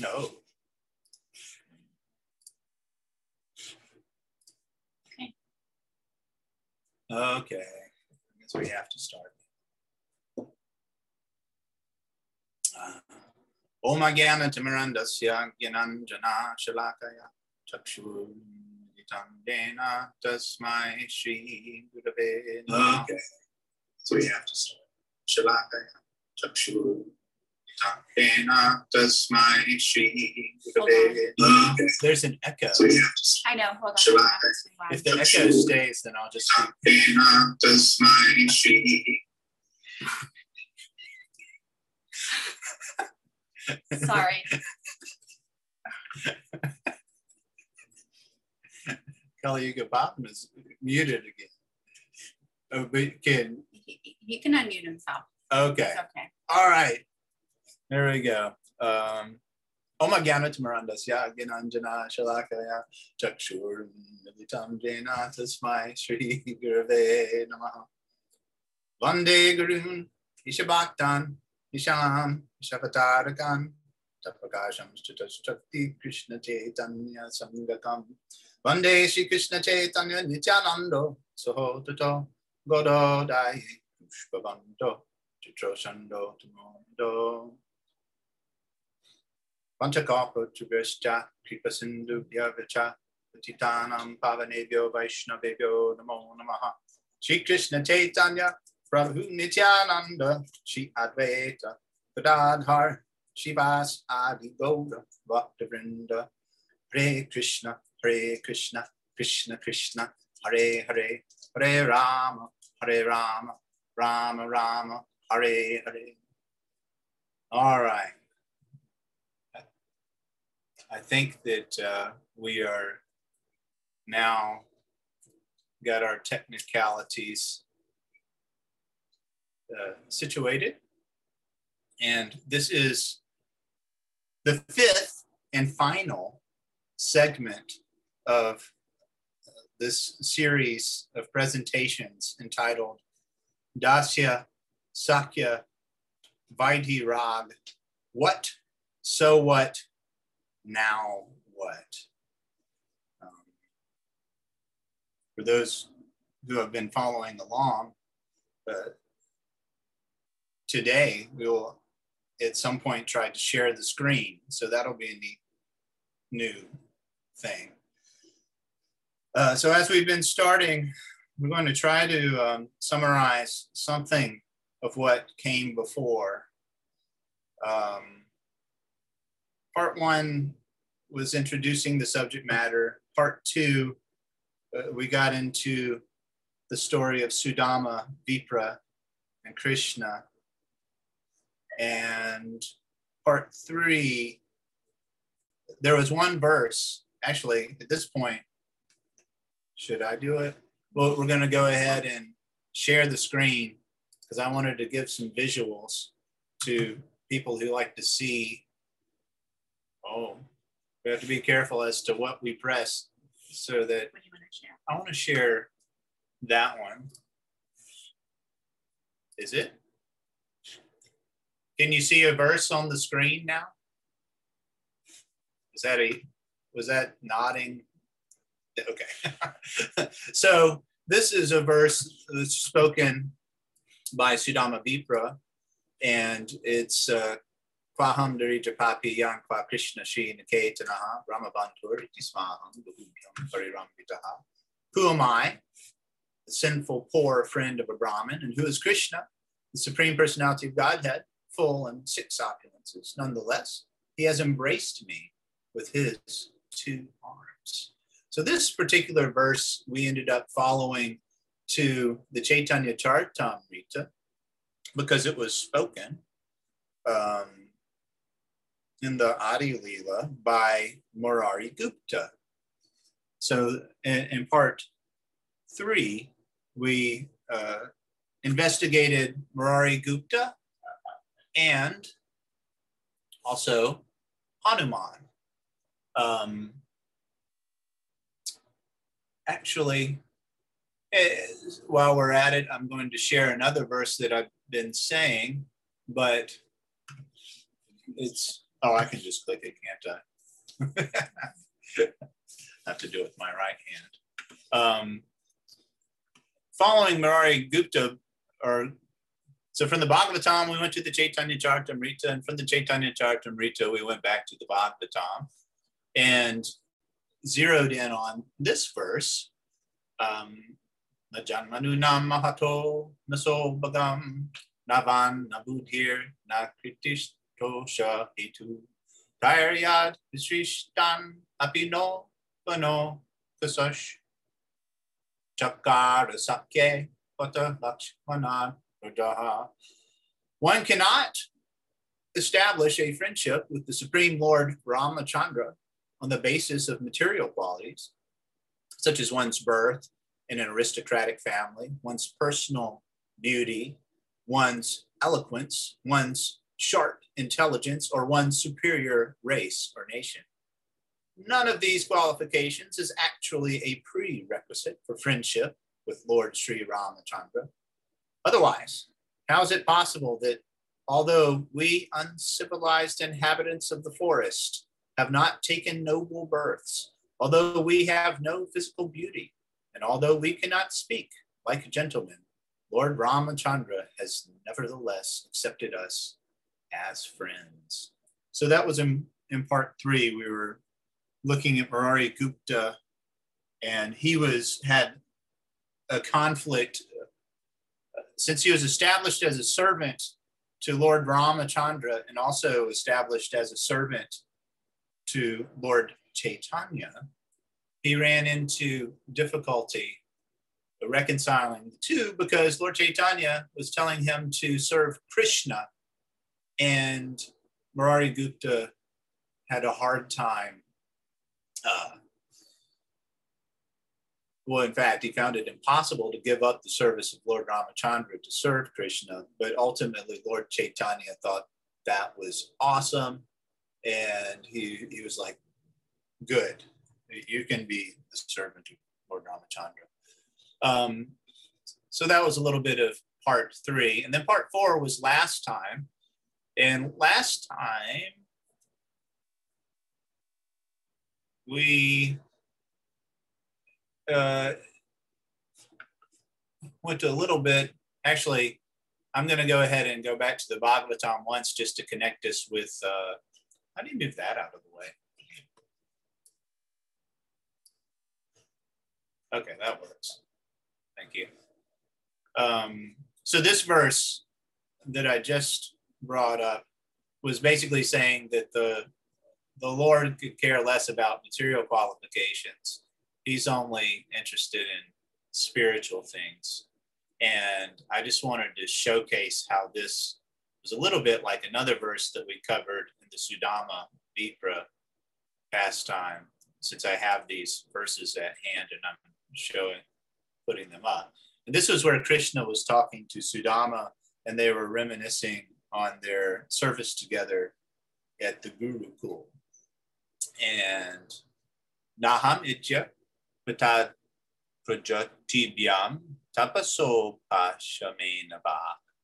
No. Okay. Okay. I guess we have to start. Uh, Om Agyanatimirandasya Gyananjana Shalakaya Chakshuritam Dena Tasmai Shri Gurave Okay. So we have to start. Shalakaya There's an echo. So we have to start. I know. Hold on. Shall I? That's too loud. If the echo stays, then I'll just speak. Dena Sorry. Kali Yuga Bottom is muted again. Oh, but can, He, he can unmute himself. okay. It's okay. All right. There we go. Um, Om Gyana Tamarandasya Gyananjana Shalakaya Chakshur Militam Jena Tasmai Shri Gurave Namaha. Vande Gurun Ishabhaktan Isham Shapatarakan Tapakasham Shakti Krishna Chaitanya Sangakam Vande Shri Krishna Chaitanya Nityanando Soho Tato Godo Dai Pushpavanto Chitroshando Tumondo Panchakapa Chubhascha Kripa Sindhu Vyavacha Patitanam Pavanebhyo Vaishnavebhyo Namo Namaha. Shri Krishna Chaitanya Prabhu Nityananda Shri Advaita Gadadhar Shivas Adi Gaura Bhakta Vrinda Hare Krishna Hare Krishna Krishna Krishna Hare Hare Hare Rama Hare Rama Rama Rama Hare Hare. All right think that uh, we are now got our technicalities uh, situated. And this is the fifth and final segment of uh, this series of presentations entitled Dasya Sakya Vaidhi Rag What, So What, Now What? Um, for those who have been following along, uh, today we will at some point try to share the screen. So that'll be a neat new thing. Uh, so as we've been starting, we're going to try to um, summarize something of what came before. Um, part one was introducing the subject matter. Part two, uh, we got into the story of Sudama, Vipra, and Krishna. And part three, there was one verse, actually, at this point, should I do it? Well, we're going to go ahead and share the screen because I wanted to give some visuals to people who like to see. Oh, we have to be careful as to what we press so that What do you want to share? I want to share that one. Is it? Can you see a verse on the screen now? Is that a, was that nodding? Okay. so this is a verse that's spoken by Sudama Vipra, and it's uh, Darita Papi Yang Krishna Shri Niketanaha. Who am I? The sinful, poor friend of a Brahmin, and who is Krishna, the Supreme Personality of Godhead, full and six opulences. Nonetheless, he has embraced me with his two arms. So this particular verse, we ended up following to the Chaitanya Charitamrita because it was spoken um, in the Adi Leela by Murari Gupta. So in, in part three, we uh, investigated Murari Gupta and also Hanuman. Um, actually, eh, while we're at it, I'm going to share another verse that I've been saying, but it's Oh, I can just click it, can't I? Have to do it with my right hand. Um, following Murari Gupta, or so from the Bhagavatam, we went to the Chaitanya Charitamrita, and from the Chaitanya Charitamrita, we went back to the Bhagavatam and zeroed in on this verse. Um, Najanmanu nam mahato naso bagam navan nabudhir na kritishto sha hetu Dairyad Visrishtan Apino Pano Kasash Chakara Sakye Pata Lakshmana Rajaha. One cannot establish a friendship with the Supreme Lord Ramachandra on the basis of material qualities, such as one's birth in an aristocratic family, one's personal beauty, one's eloquence, one's sharp intelligence, or one's superior race or nation. None of these qualifications is actually a prerequisite for friendship with Lord Sri Ramachandra. Otherwise, how is it possible that although we uncivilized inhabitants of the forest have not taken noble births, although we have no physical beauty, and although we cannot speak like gentlemen, Lord Ramachandra has nevertheless accepted us as friends. So that was in, in part three. We were looking at Murari Gupta, and he was had a conflict since he was established as a servant to Lord Ramachandra and also established as a servant to Lord Chaitanya. He ran into difficulty reconciling the two because Lord Chaitanya was telling him to serve Krishna and Murari Gupta had a hard time. Uh, well, in fact, he found it impossible to give up the service of Lord Ramachandra to serve Krishna, but ultimately, Lord Chaitanya thought that was awesome. And he, he was like, Good, you can be the servant of Lord Ramachandra. Um, so that was a little bit of part three. And then part four was last time. And last time, we uh, went a little bit. Actually, I'm going to go ahead and go back to the Bhagavatam once just to connect us with. Uh, how do you move that out of the way? Okay, that works. Thank you. Um, so this verse that I just brought up was basically saying that the the Lord could care less about material qualifications. He's only interested in spiritual things. And I just wanted to showcase how this was a little bit like another verse that we covered in the Sudama Vipra pastime, since I have these verses at hand and I'm showing, putting them up. And this was where Krishna was talking to Sudama and they were reminiscing on their service together at the Guru Gurukul. And Naham Itya Patad Prajatibhyam Tapaso Pashamenava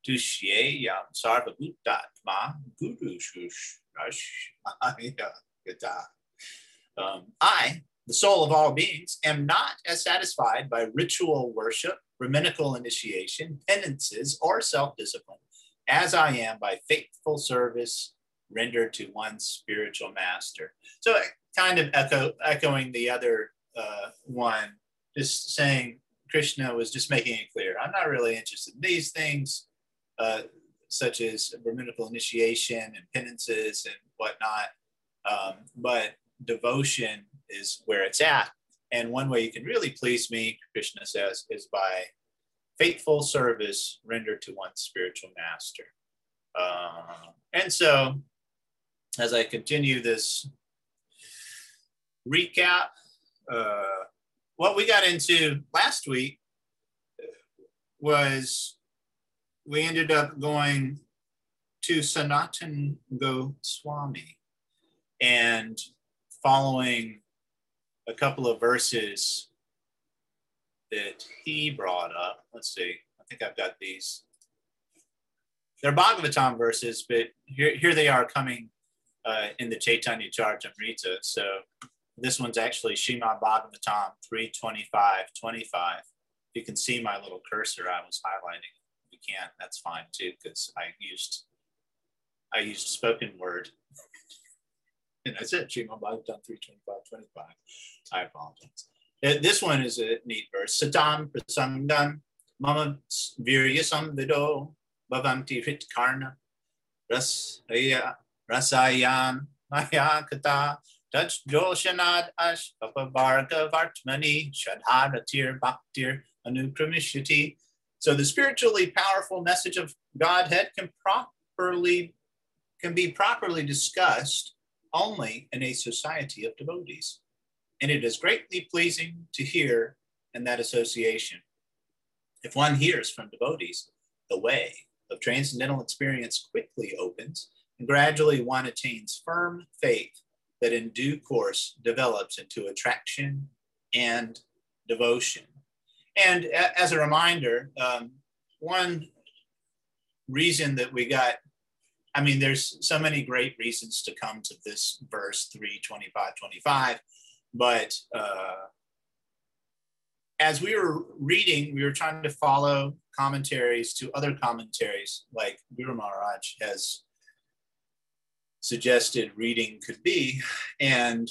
Tushyeyam Sarvabhutatma Guru um, I, the soul of all beings, am not as satisfied by ritual worship, brahminical initiation, penances, or self discipline as I am by faithful service rendered to one spiritual master. So, kind of echo, echoing the other uh, one, just saying Krishna was just making it clear I'm not really interested in these things, uh, such as brahminical initiation and penances and whatnot. Um, but devotion is where it's at. And one way you can really please me, Krishna says, is by faithful service rendered to one's spiritual master. Uh, and so, as I continue this recap, uh, what we got into last week was we ended up going to Sanatan Goswami and following a couple of verses that he brought up. Let's see, I think I've got these. They're Bhagavatam verses, but here, here they are coming uh, in the Chaitanya Charitamrita. So this one's actually Shrimad Bhagavatam 325, 25. You can see my little cursor I was highlighting. If you can't, that's fine too, because I used I used spoken word. and I said Shrimad Bhagavatam 325, 25. I apologize. Uh, this one is a neat verse. Satam prasangam mama virya samvido bhavanti hritkarna rasaya rasayan maya kata touch joshanad ash papavarga vartmani shadharatir bhaktir anukramishati. So the spiritually powerful message of Godhead can properly can be properly discussed only in a society of devotees. And it is greatly pleasing to hear in that association. If one hears from devotees, the way of transcendental experience quickly opens, and gradually one attains firm faith that in due course develops into attraction and devotion. And as a reminder, um, one reason that we got, I mean, there's so many great reasons to come to this verse 325 25, but uh, as we were reading, we were trying to follow commentaries to other commentaries, like Guru Maharaj has suggested reading could be. And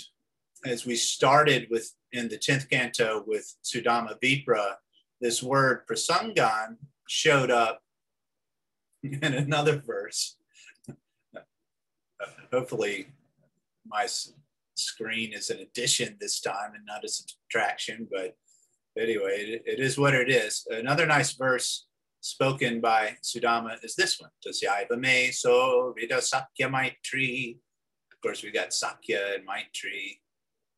as we started with in the 10th canto with Sudama Vipra, this word prasangan showed up in another verse. Hopefully, my screen is an addition this time and not a subtraction, but anyway, it, it is what it is. Another nice verse spoken by Sudama is this one. Tasyaiva so rida sakya maitri. Of course, we got sakya and maitri.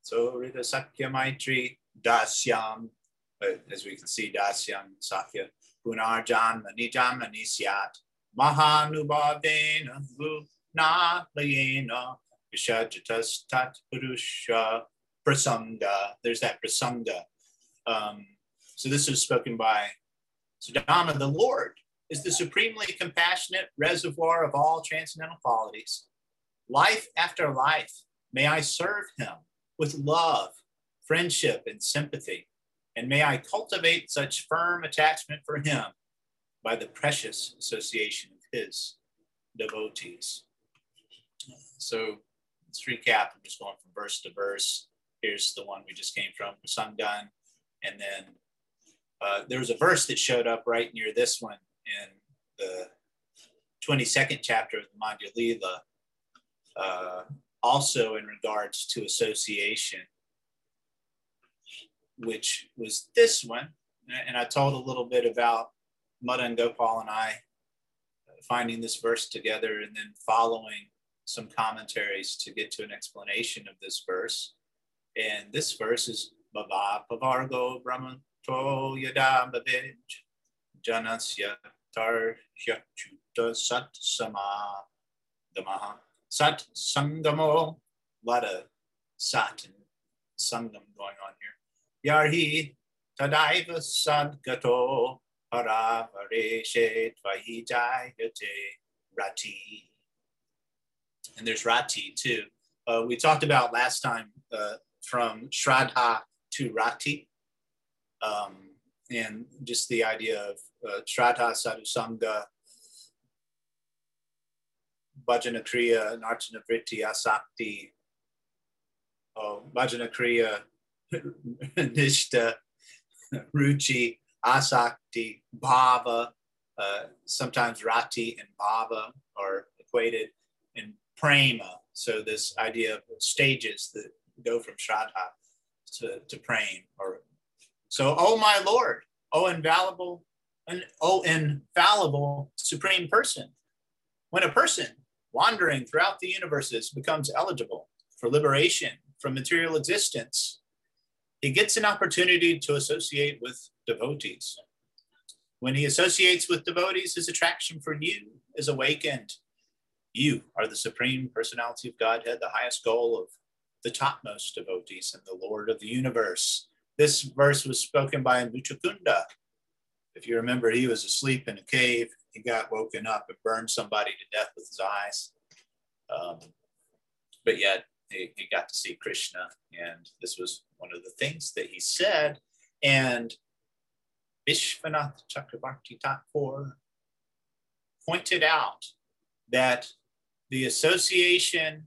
So rida sakya maitri dasyam. But as we can see, dasyam sakya punarjan manijam manisyat mahanubhavena na purusha prasanga. There's that prasanga. Um, so this is spoken by Sudama, the Lord is the supremely compassionate reservoir of all transcendental qualities. Life after life, may I serve him with love, friendship, and sympathy. And may I cultivate such firm attachment for him by the precious association of his devotees. So let's recap. I'm just going from verse to verse. Here's the one we just came from, Sangan. And then uh, there was a verse that showed up right near this one in the 22nd chapter of the Madhya Lila, uh, also in regards to association, which was this one. And I told a little bit about Madan Gopal and I finding this verse together and then following some commentaries to get to an explanation of this verse. And this verse is Baba Pavargo Brahman to yada bhavij janasya tarhyachuta sat sama damaha sat sangamo of sat and sangam going on here yarhi tadaiva sadgato paravareshe tvahijayate rati and there's rati too. Uh, we talked about last time uh, from shraddha to rati um, and just the idea of uh, Shraddha Sadhusanga, Bhajana Kriya, Nartana Vritti, Asakti, oh, Bhajana Kriya, Nishta, Ruchi, Asakti, Bhava, uh, sometimes Rati and Bhava are equated, Prema. So this idea of stages that go from Shraddha to, to Prema or so, oh my Lord, oh infallible, and oh infallible supreme person. When a person wandering throughout the universes becomes eligible for liberation from material existence, he gets an opportunity to associate with devotees. When he associates with devotees, his attraction for you is awakened. You are the supreme personality of Godhead, the highest goal of the topmost devotees and the Lord of the universe. This verse was spoken by Muchukunda. If you remember, he was asleep in a cave. He got woken up and burned somebody to death with his eyes. Um, but yet he, he got to see Krishna, and this was one of the things that he said. And Vishwanath Chakrabarti Thakur pointed out that the association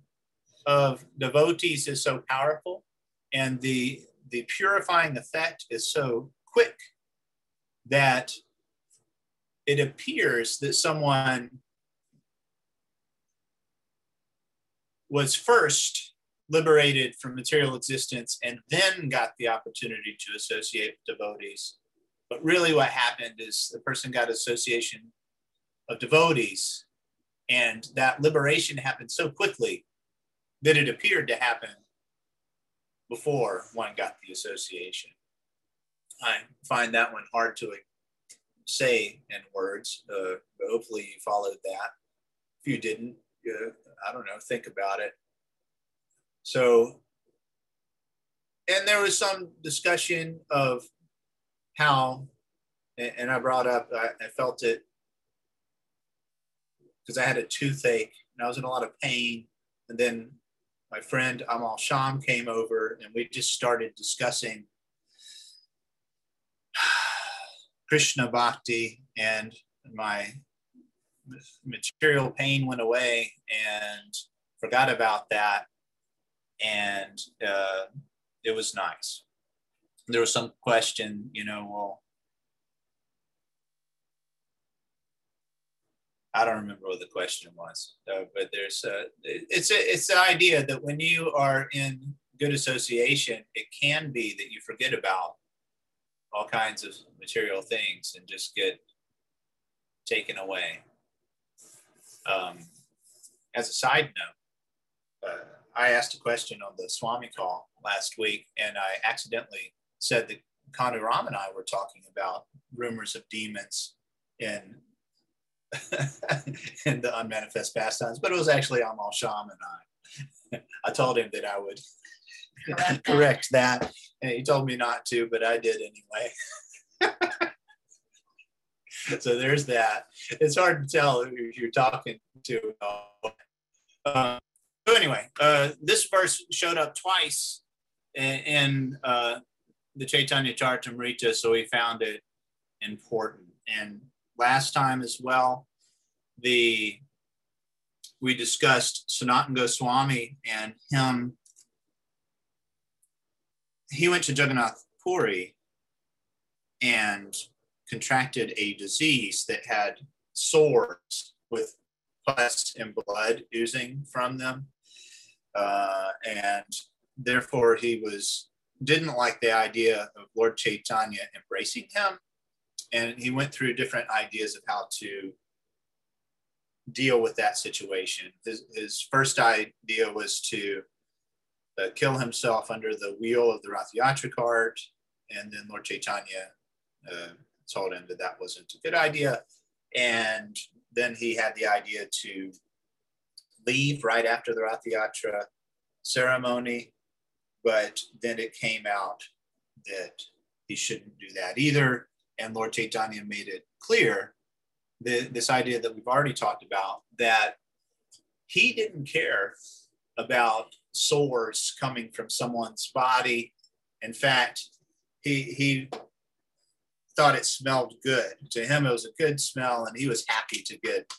of devotees is so powerful and the, the purifying effect is so quick that it appears that someone was first liberated from material existence and then got the opportunity to associate with devotees. But really, what happened is the person got association of devotees, and that liberation happened so quickly that it appeared to happen before one got the association. I find that one hard to say in words, uh, but hopefully you followed that. If you didn't, uh, I don't know, think about it. So, and there was some discussion of how, and I brought up, I, I felt it because I had a toothache and I was in a lot of pain. And then my friend Amal Sham came over and we just started discussing Krishna Bhakti and my material pain went away and forgot about that. And uh, it was nice. There was some question, you know, well, I don't remember what the question was, uh, but there's a, it's a, it's the idea that when you are in good association, it can be that you forget about all kinds of material things and just get taken away. Um, as a side note, uh, I asked a question on the Swami call last week, and I accidentally said that Ram and I were talking about rumors of demons in in the unmanifest pastimes, but it was actually Amal Sham and I. I told him that I would correct, correct that. that. and he told me not to, but I did anyway. so there's that. It's hard to tell who you're talking to. Uh, so anyway, uh, this verse showed up twice in, in uh, the Chaitanya Charitamrita, so we found it important. And last time as well, the we discussed Sanatan Goswami and him. He went to Jagannath Puri and contracted a disease that had sores with pus and blood oozing from them. Uh, and therefore, he was didn't like the idea of Lord Chaitanya embracing him and he went through different ideas of how to deal with that situation. His, his first idea was to uh, kill himself under the wheel of the Rath Yatra cart, and then Lord Chaitanya uh, told him that that wasn't a good idea. And then he had the idea to leave right after the Rath Yatra ceremony, but then it came out that he shouldn't do that either and Lord Chaitanya made it clear the, this idea that we've already talked about that he didn't care about sores coming from someone's body. In fact, he, he thought it smelled good. To him, it was a good smell, and he was happy to get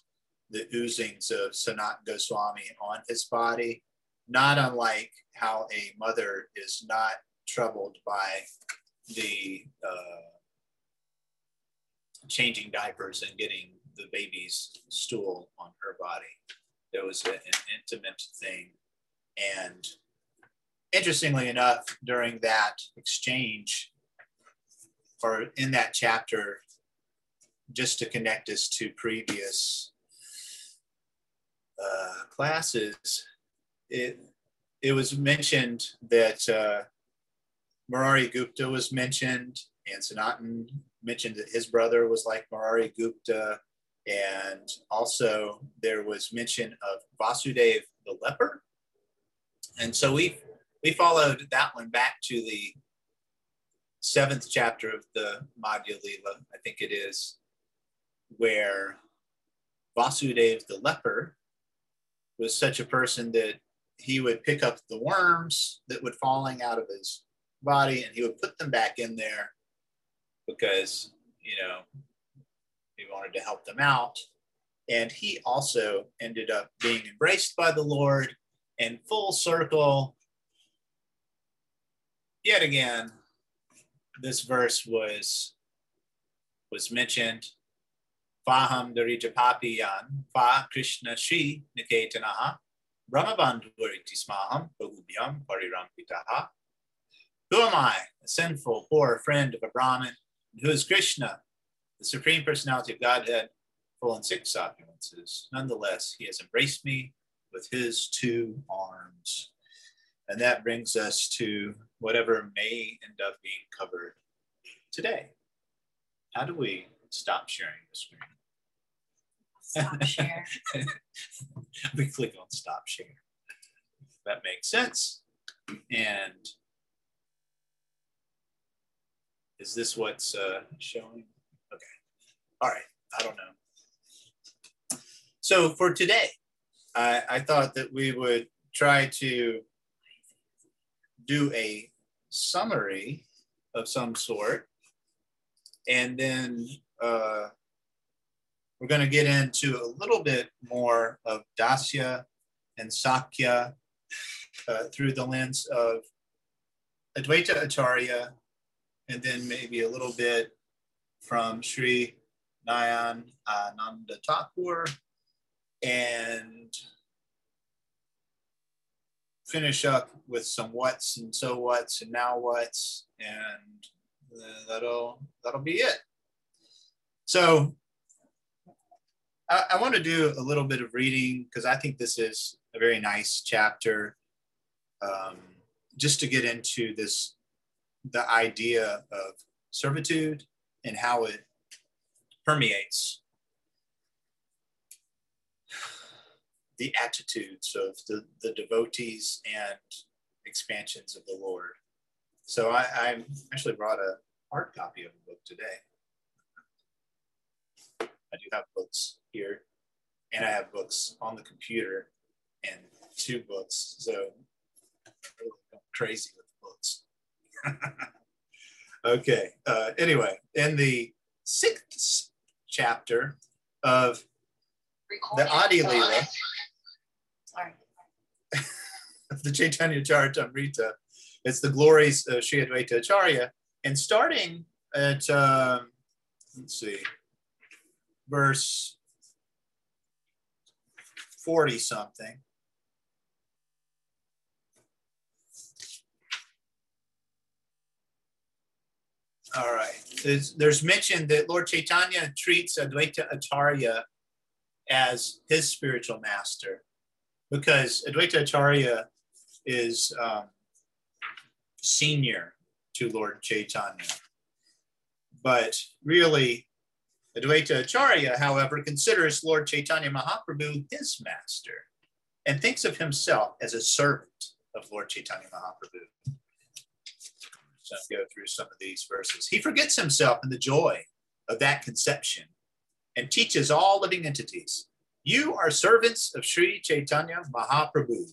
the oozings of Sanatan Goswami on his body, not unlike how a mother is not troubled by the uh, changing diapers and getting the baby's stool on her body. It was an intimate thing. And interestingly enough, during that exchange, or in that chapter, just to connect us to previous uh, classes, it, it was mentioned that uh, Murari Gupta was mentioned and Sanatan mentioned that his brother was like Murari Gupta. And also there was mention of Vasudev the leper. And so we we followed that one back to the seventh chapter of the Madhya Lila, I think it is, where Vasudev the leper was such a person that he would pick up the worms that would falling out of his body and he would put them back in there because you know he wanted to help them out. And he also ended up being embraced by the lord and full circle. Yet again this verse was was mentioned. Faham Darijapapiyan, Fa Krishna Shri Niketanaha, Brahmabandhu Smaham, Pariram Pitaha. Who am I, a sinful, poor friend of a Brahmin, who is Krishna, the Supreme Personality of Godhead, full in six opulences? Nonetheless, he has embraced me with his two arms. And that brings us to whatever may end up being covered today. How do we stop sharing the screen? Stop share. we click on stop share. That makes sense. And is this what's uh, showing? Okay. All right. I don't know. So for today, I, I thought that we would try to do a summary of some sort. And then uh, we're going to get into a little bit more of Dasya and Sakya uh, through the lens of Advaita Acharya, and then maybe a little bit from Sri Nayan Ananda Thakur, and finish up with some what's and so what's and now what's, and uh, that'll that'll be it. So I, I want to do a little bit of reading because I think this is a very nice chapter, um, just to get into this the idea of servitude and how it permeates the attitudes of the, the devotees and expansions of the Lord. So I, I actually brought a hard copy of the book today. I do have books here, and I have books on the computer and two books. So I'm crazy with books. okay. Uh, anyway, in the sixth chapter of the Adi Leela, Sorry. of the Chaitanya Charitamrita. It's the glories of Sri Advaita Acharya. And starting at, um, let's see, verse 40 something. All right. There's, there's mention that Lord Chaitanya treats Advaita Acharya as his spiritual master because Advaita Acharya is um, senior to Lord Chaitanya. But really, Advaita Acharya, however, considers Lord Chaitanya Mahaprabhu his master and thinks of himself as a servant of Lord Chaitanya Mahaprabhu. Go through some of these verses. He forgets himself in the joy of that conception and teaches all living entities you are servants of Sri Chaitanya Mahaprabhu.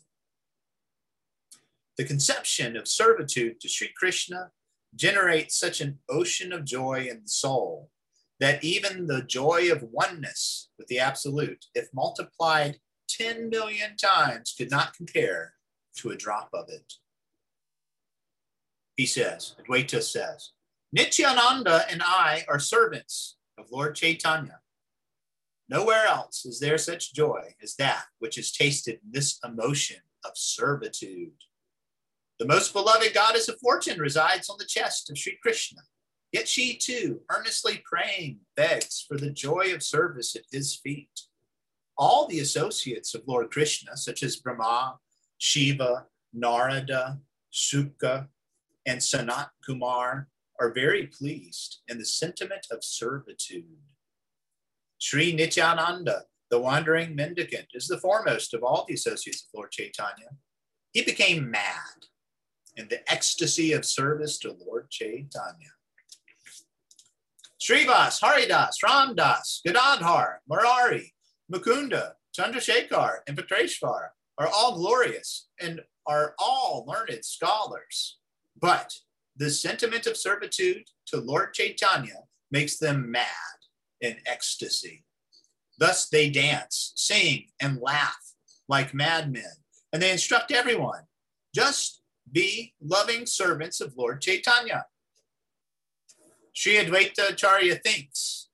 The conception of servitude to Sri Krishna generates such an ocean of joy in the soul that even the joy of oneness with the Absolute, if multiplied 10 million times, could not compare to a drop of it. He says, Advaita says, Nityananda and I are servants of Lord Chaitanya. Nowhere else is there such joy as that which is tasted in this emotion of servitude. The most beloved goddess of fortune resides on the chest of Sri Krishna. Yet she too, earnestly praying, begs for the joy of service at his feet. All the associates of Lord Krishna, such as Brahma, Shiva, Narada, Shuka, and Sanat Kumar, are very pleased in the sentiment of servitude. Sri Nityananda, the wandering mendicant, is the foremost of all the associates of Lord Chaitanya. He became mad in the ecstasy of service to Lord Chaitanya. Srivas, Haridas, Ramdas, Gadadhar, Murari, Mukunda, Chandrasekhar, and Vakreshwar are all glorious and are all learned scholars. But the sentiment of servitude to Lord Chaitanya makes them mad in ecstasy. Thus they dance, sing, and laugh like madmen, and they instruct everyone just be loving servants of Lord Chaitanya. Sri Advaita Acharya thinks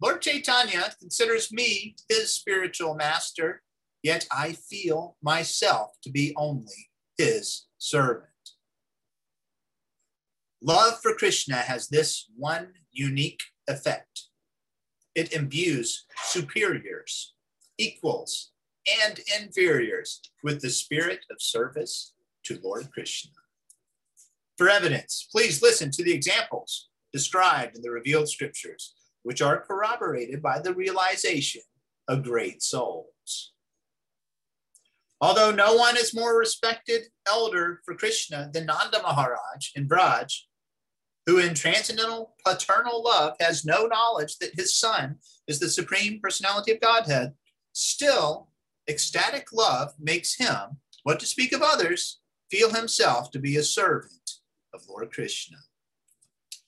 Lord Chaitanya considers me his spiritual master, yet I feel myself to be only his servant. Love for Krishna has this one unique effect it imbues superiors, equals, and inferiors with the spirit of service to Lord Krishna. For evidence, please listen to the examples described in the revealed scriptures, which are corroborated by the realization of great souls. Although no one is more respected elder for Krishna than Nanda Maharaj in Braj, who in transcendental paternal love has no knowledge that his son is the supreme personality of Godhead, still ecstatic love makes him, what to speak of others, feel himself to be a servant of Lord Krishna.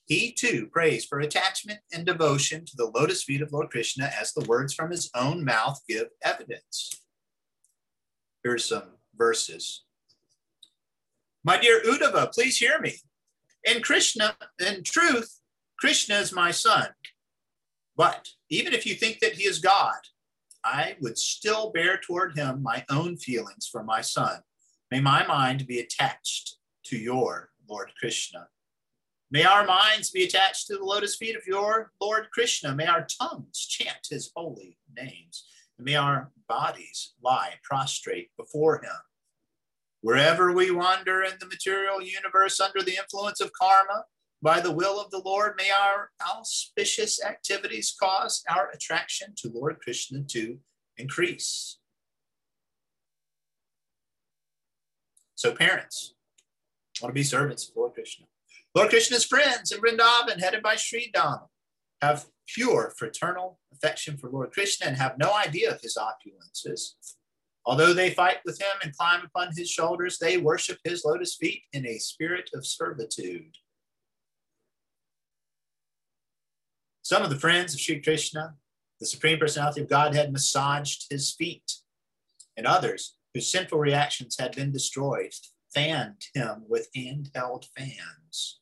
He too prays for attachment and devotion to the lotus feet of Lord Krishna as the words from his own mouth give evidence. Here are some verses. My dear Uddhava, please hear me. In Krishna, in truth, Krishna is my son. But even if you think that he is God, I would still bear toward him my own feelings for my son. May my mind be attached to your Lord Krishna. May our minds be attached to the lotus feet of your Lord Krishna. May our tongues chant his holy names. And may our bodies lie prostrate before him. Wherever we wander in the material universe under the influence of karma, by the will of the Lord, may our auspicious activities cause our attraction to Lord Krishna to increase. So, parents want to be servants of Lord Krishna. Lord Krishna's friends in Vrindavan, headed by Sridama, have pure fraternal affection for Lord Krishna and have no idea of his opulences. Although they fight with him and climb upon his shoulders, they worship his lotus feet in a spirit of servitude. Some of the friends of Sri Krishna, the Supreme Personality of Godhead, massaged his feet, and others, whose sinful reactions had been destroyed, fanned him with handheld fans.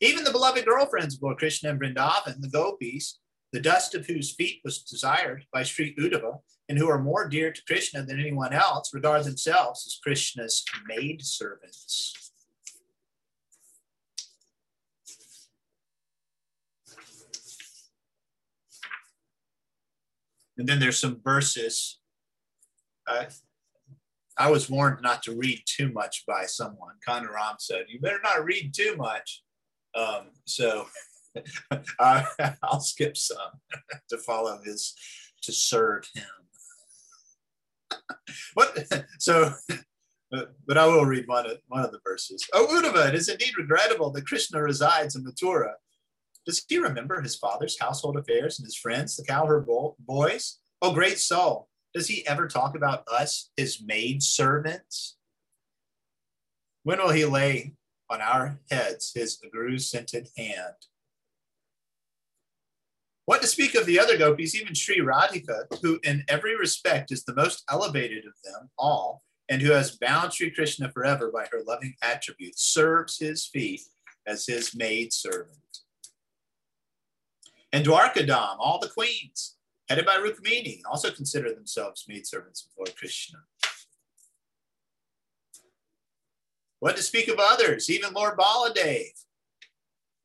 Even the beloved girlfriends of Lord Krishna and Vrindavan, the gopis, the dust of whose feet was desired by Sri Uddhava, and who are more dear to Krishna than anyone else, regard themselves as Krishna's maid servants. And then there's some verses. Uh, I was warned not to read too much by someone. Kanaram said, You better not read too much. Um, so uh, I'll skip some to follow his, to serve him. What? So, but I will read one of, one of the verses. Oh, Uddhava, it is indeed regrettable that Krishna resides in Mathura does he remember his father's household affairs and his friends, the cowherd boys? Oh, great soul. Does he ever talk about us, his maid servants? When will he lay on our heads his agru scented hand? What to speak of the other gopis, even Sri Radhika, who in every respect is the most elevated of them all, and who has bound Sri Krishna forever by her loving attributes, serves his feet as his maid servant. And Dwarkadham, all the queens, headed by Rukmini, also consider themselves maidservants of Lord Krishna. What to speak of others, even Lord Baladev.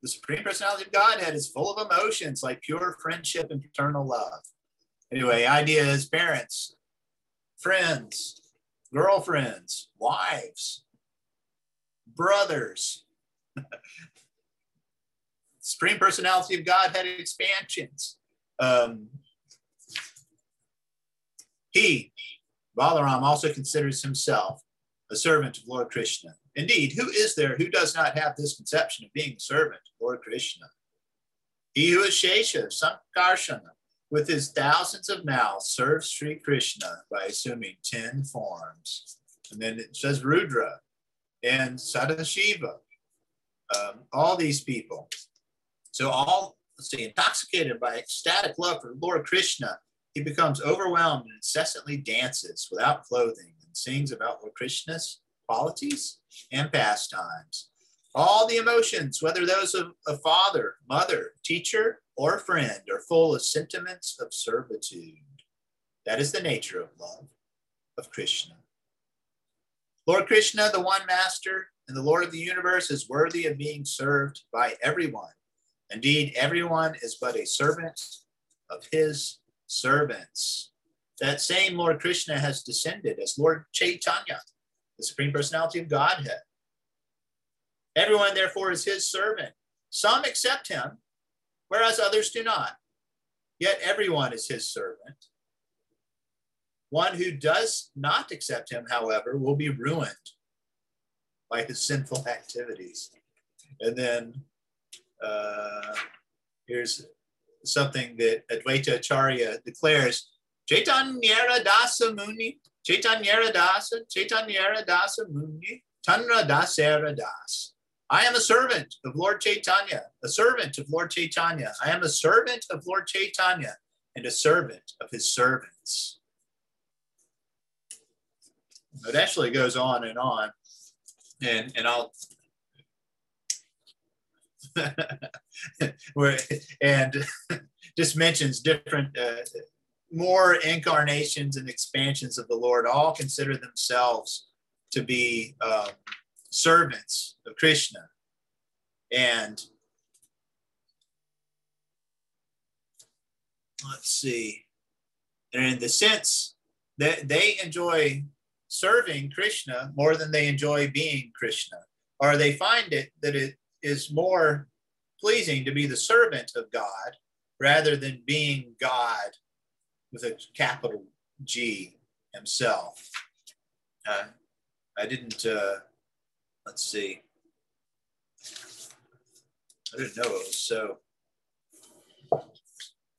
The Supreme Personality of Godhead is full of emotions like pure friendship and paternal love. Anyway, idea is parents, friends, girlfriends, wives, brothers, Supreme Personality of Godhead expansions. Um, he, Balaram, also considers himself a servant of Lord Krishna. Indeed, who is there who does not have this conception of being a servant of Lord Krishna? He who is Shesha, Sankarshana, with his thousands of mouths, serves Sri Krishna by assuming 10 forms. And then it says Rudra and Sadashiva, um, all these people. So, all, let's see, intoxicated by ecstatic love for Lord Krishna, he becomes overwhelmed and incessantly dances without clothing and sings about Lord Krishna's qualities and pastimes. All the emotions, whether those of a father, mother, teacher, or friend, are full of sentiments of servitude. That is the nature of love of Krishna. Lord Krishna, the one master and the Lord of the universe, is worthy of being served by everyone. Indeed, everyone is but a servant of his servants. That same Lord Krishna has descended as Lord Chaitanya, the Supreme Personality of Godhead. Everyone, therefore, is his servant. Some accept him, whereas others do not. Yet everyone is his servant. One who does not accept him, however, will be ruined by his sinful activities. And then uh, here's something that Advaita Acharya declares Chaitanyara Dasa Muni, Chaitanyara Dasa, Chaitanyara Dasa Muni, Tanra Dasera Das. I am a servant of Lord Chaitanya, a servant of Lord Chaitanya. I am a servant of Lord Chaitanya and a servant of his servants. It actually goes on and on. And, and I'll and just mentions different uh, more incarnations and expansions of the Lord all consider themselves to be um, servants of Krishna. And let's see, and in the sense that they enjoy serving Krishna more than they enjoy being Krishna, or they find it that it is more pleasing to be the servant of God rather than being God with a capital G himself. Uh, I didn't, uh, let's see, I didn't know it was so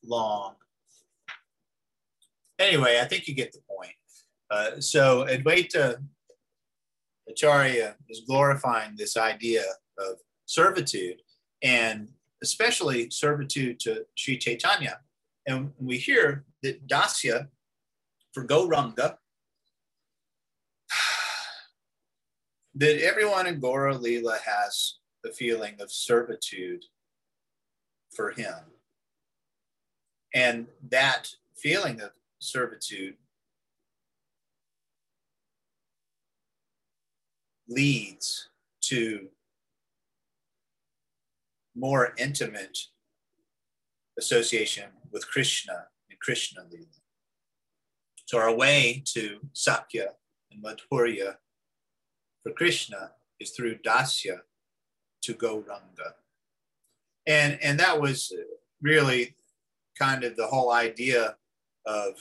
long. Anyway, I think you get the point. Uh, so Advaita Acharya is glorifying this idea of servitude and especially servitude to Sri Chaitanya. And we hear that Dasya for Gauranga, that everyone in Gora Leela has the feeling of servitude for him. And that feeling of servitude leads to more intimate association with Krishna and Krishna Lila. So our way to Sakya and Madhurya for Krishna is through Dasya to Gauranga. And, and that was really kind of the whole idea of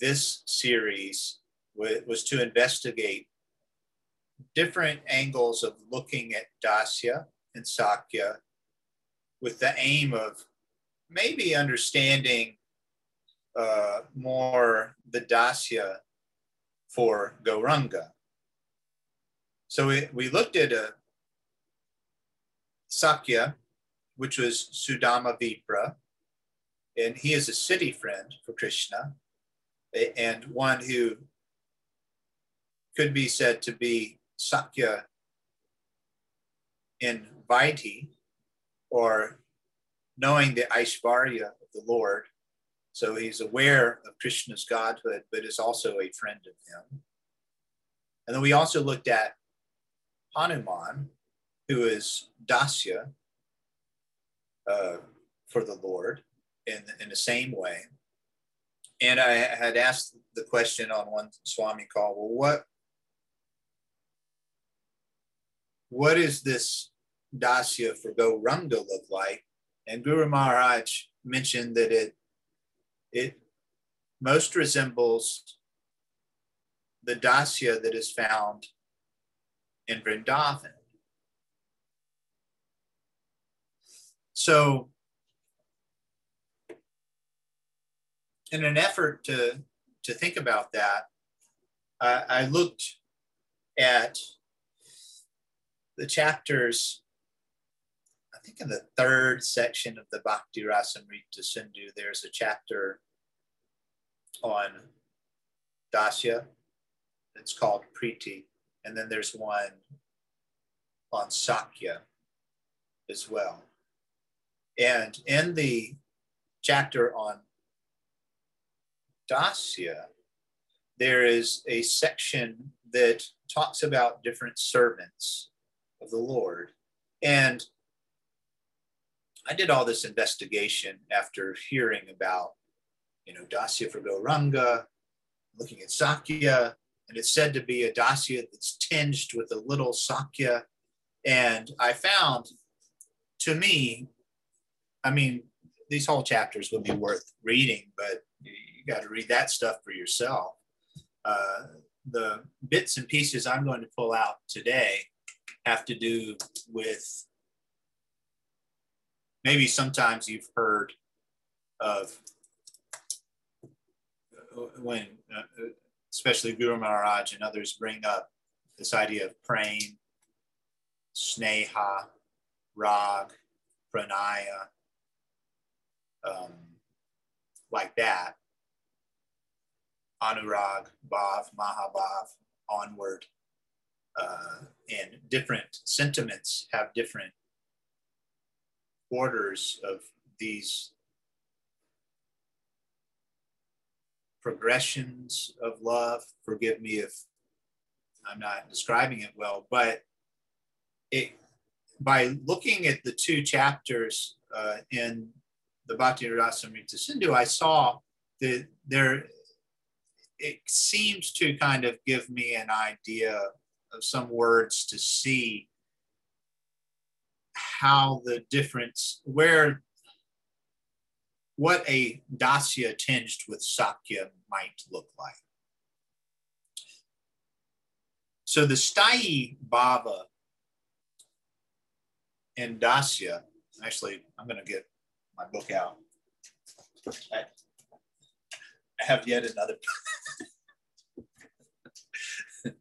this series was to investigate different angles of looking at Dasya and Sakya with the aim of maybe understanding uh, more the Dasya for Gauranga. So we, we looked at a Sakya, which was Sudama Vipra, and he is a city friend for Krishna, and one who could be said to be Sakya in Vaidhi, or knowing the Aishvarya of the Lord. So he's aware of Krishna's godhood, but is also a friend of him. And then we also looked at Hanuman, who is Dasya uh, for the Lord in, in the same way. And I had asked the question on one Swami call, well, what what is this Dasya for Gauranga look like? And Guru Maharaj mentioned that it it most resembles the Dasya that is found in Vrindavan. So in an effort to to think about that, I, I looked at the chapters. I think in the third section of the Bhakti Rasamrita Sindhu, there's a chapter on Dasya. It's called Priti, and then there's one on Sakya as well. And in the chapter on Dasya, there is a section that talks about different servants of the Lord. And I did all this investigation after hearing about, you know, Dasya for Gauranga, looking at Sakya, and it's said to be a Dasya that's tinged with a little Sakya. And I found, to me, I mean, these whole chapters would be worth reading, but you got to read that stuff for yourself. Uh, the bits and pieces I'm going to pull out today have to do with maybe sometimes you've heard of uh, when, uh, especially Guru Maharaj and others bring up this idea of prema, sneha, rag, pranaya, um, like that. Anurag, Bhav, Mahabhav, onward. Uh, and different sentiments have different orders of these progressions of love. Forgive me if I'm not describing it well, but it by looking at the two chapters uh, in the Bhakti Rasamrita Sindhu, I saw that there it seems to kind of give me an idea of some words to see how the difference where what a dasya tinged with sakya might look like. So the sthayi bhava and dasya actually i'm going to get my book out. I, have yet another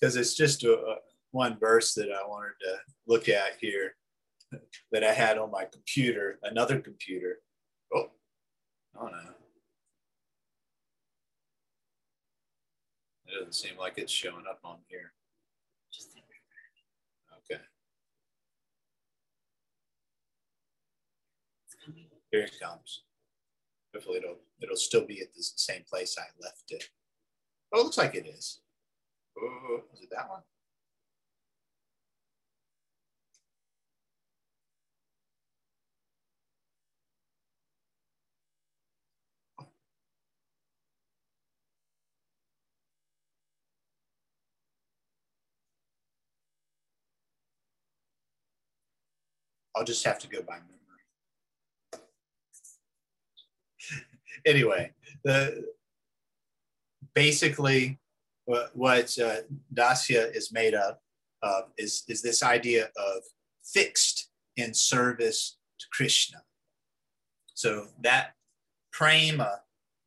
because it's just a, one verse that I wanted to look at here that I had on my computer, another computer. Oh, oh no. It doesn't seem like it's showing up on here. Okay. Here it comes. Hopefully it'll it'll still be at the same place I left it. Oh, it looks like it is. Oh, is it that one? I'll just have to go by memory. anyway, the basically what, what uh, Dasya is made up of is, is this idea of fixed in service to Krishna. So that prema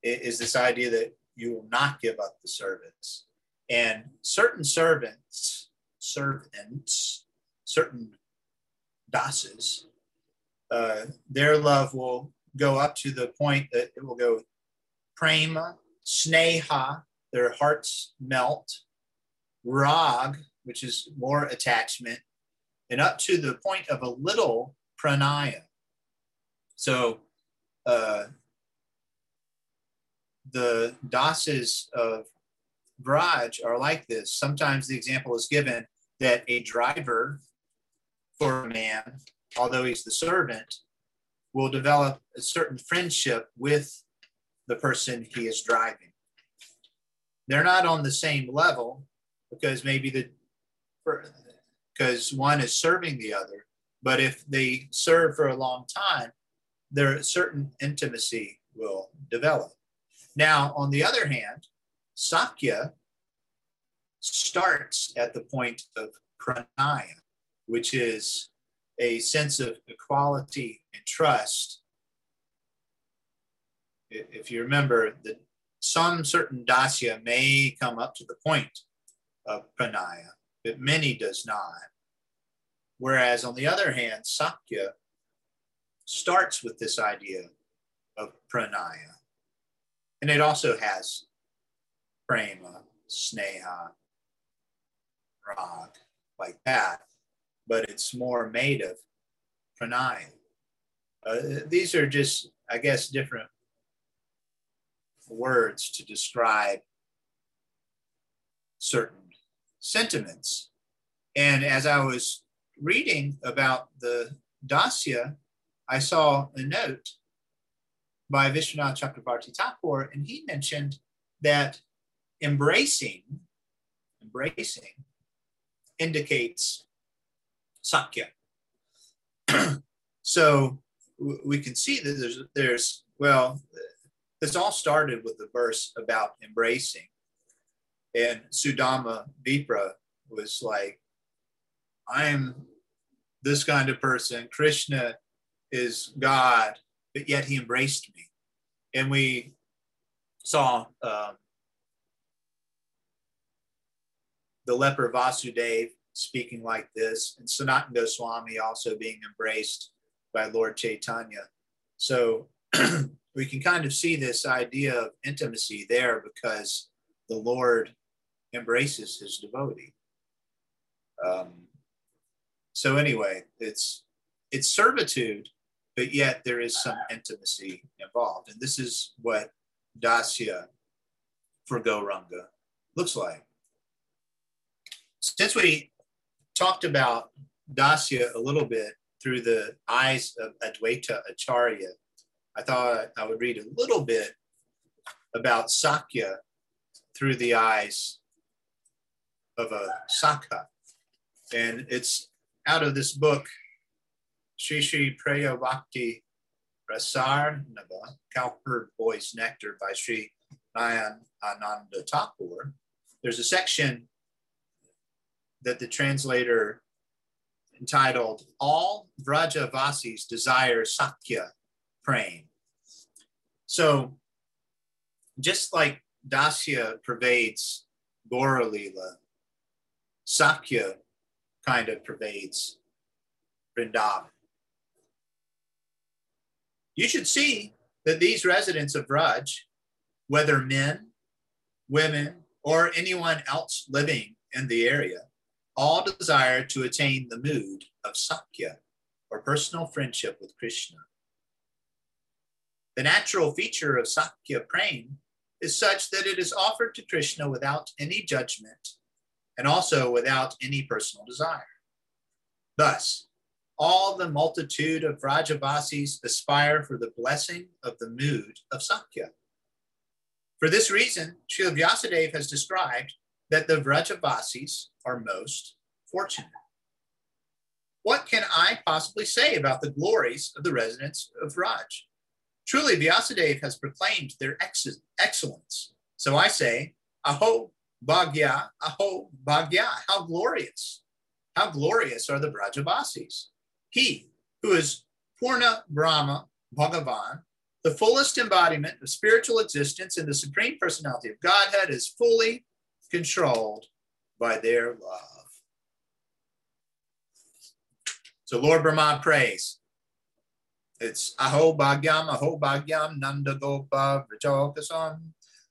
is this idea that you will not give up the service. And certain servants, servants, certain dasas, uh, their love will go up to the point that it will go prema, sneha, their hearts melt, rag, which is more attachment, and up to the point of a little pranaya. So uh, the dasas of Vraj are like this. Sometimes the example is given that a driver for a man, although he's the servant, will develop a certain friendship with the person he is driving. They're not on the same level because maybe the because one is serving the other, but if they serve for a long time, there certain intimacy will develop. Now, on the other hand, Sakya starts at the point of pranaya, which is a sense of equality and trust if you remember, that some certain dasya may come up to the point of pranaya, but many does not. Whereas on the other hand, Sakya starts with this idea of pranaya. And it also has prema, sneha, rag, like that, but it's more made of pranaya. Uh, these are just, I guess, different words to describe certain sentiments. And as I was reading about the Dasya, I saw a note by Vishwanath Chakravarti Thakur, and he mentioned that embracing, embracing indicates Sakya. so we can see that there's, there's, well, this all started with the verse about embracing. And Sudama Vipra was like, I'm this kind of person. Krishna is God, but yet he embraced me. And we saw um, the leper Vasudev speaking like this, and Sanatana Goswami also being embraced by Lord Chaitanya. So we can kind of see this idea of intimacy there because the Lord embraces his devotee. Um, so anyway, it's it's servitude, but yet there is some intimacy involved, and this is what dasya for Gauranga looks like. Since we talked about dasya a little bit through the eyes of Advaita Acharya, I thought I would read a little bit about Sakya through the eyes of a Sakha. And it's out of this book, Sri Sri Preya Bhakti Rasar Nava, Cowherd Boy's Nectar by Sri Nayan Ananda Thakur. There's a section that the translator entitled All Vrajavasis Desire Sakya Prema. So just like Dasya pervades Gora Lila, Sakya kind of pervades Vrindavan. You should see that these residents of Vraj, whether men, women, or anyone else living in the area, all desire to attain the mood of Sakya, or personal friendship with Krishna. The natural feature of Sakya prema is such that it is offered to Krishna without any judgment and also without any personal desire. Thus, all the multitude of Vrajavasis aspire for the blessing of the mood of Sakya. For this reason, Srila Vyasadeva has described that the Vrajavasis are most fortunate. What can I possibly say about the glories of the residents of Vraj? Truly, Vyasadeva has proclaimed their ex- excellence. So I say, Aho Bhagya, Aho Bhagya, how glorious, how glorious are the Brajavasis. He who is Purna Brahma Bhagavan, the fullest embodiment of spiritual existence in the Supreme Personality of Godhead, is fully controlled by their love. So Lord Brahma prays, it's Aho Bhagyam, Aho Bhagyam, Nanda Gopa, Vrajaukasam,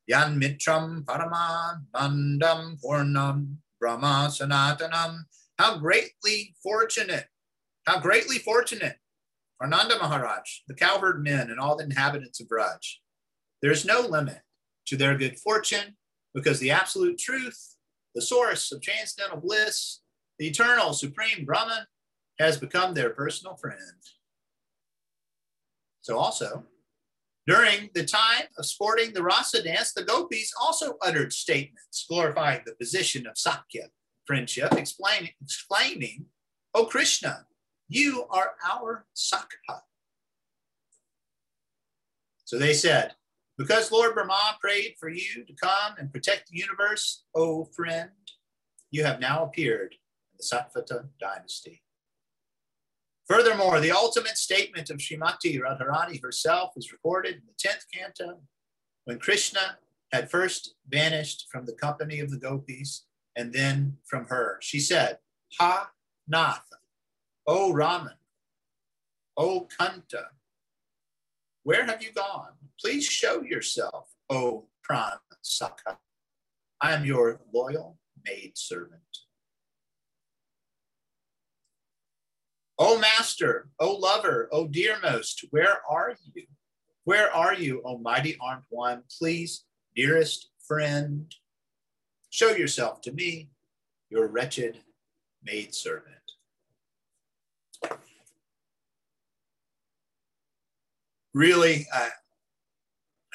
Yan Mitram, Purnam, Brahma, Sanatanam. How greatly fortunate, how greatly fortunate are Nanda Maharaj, the cowherd men, and all the inhabitants of Vraj. There is no limit to their good fortune because the absolute truth, the source of transcendental bliss, the eternal supreme Brahman, has become their personal friend. So also, during the time of sporting the rasa dance, the gopis also uttered statements glorifying the position of Sakya, friendship, explaining, Oh Krishna, you are our Sakha. So they said, because Lord Brahma prayed for you to come and protect the universe, O friend, you have now appeared in the Satvata dynasty. Furthermore, the ultimate statement of Srimati Radharani herself is recorded in the 10th canto when Krishna had first vanished from the company of the gopis and then from her. She said, Ha Nath, O Raman, O Kanta, where have you gone? Please show yourself, O Pran Saka. I am your loyal maid servant. O Master, O Lover, O Dearmost, where are you? Where are you, O mighty armed one? Please, dearest friend, show yourself to me, your wretched maidservant. Really, I,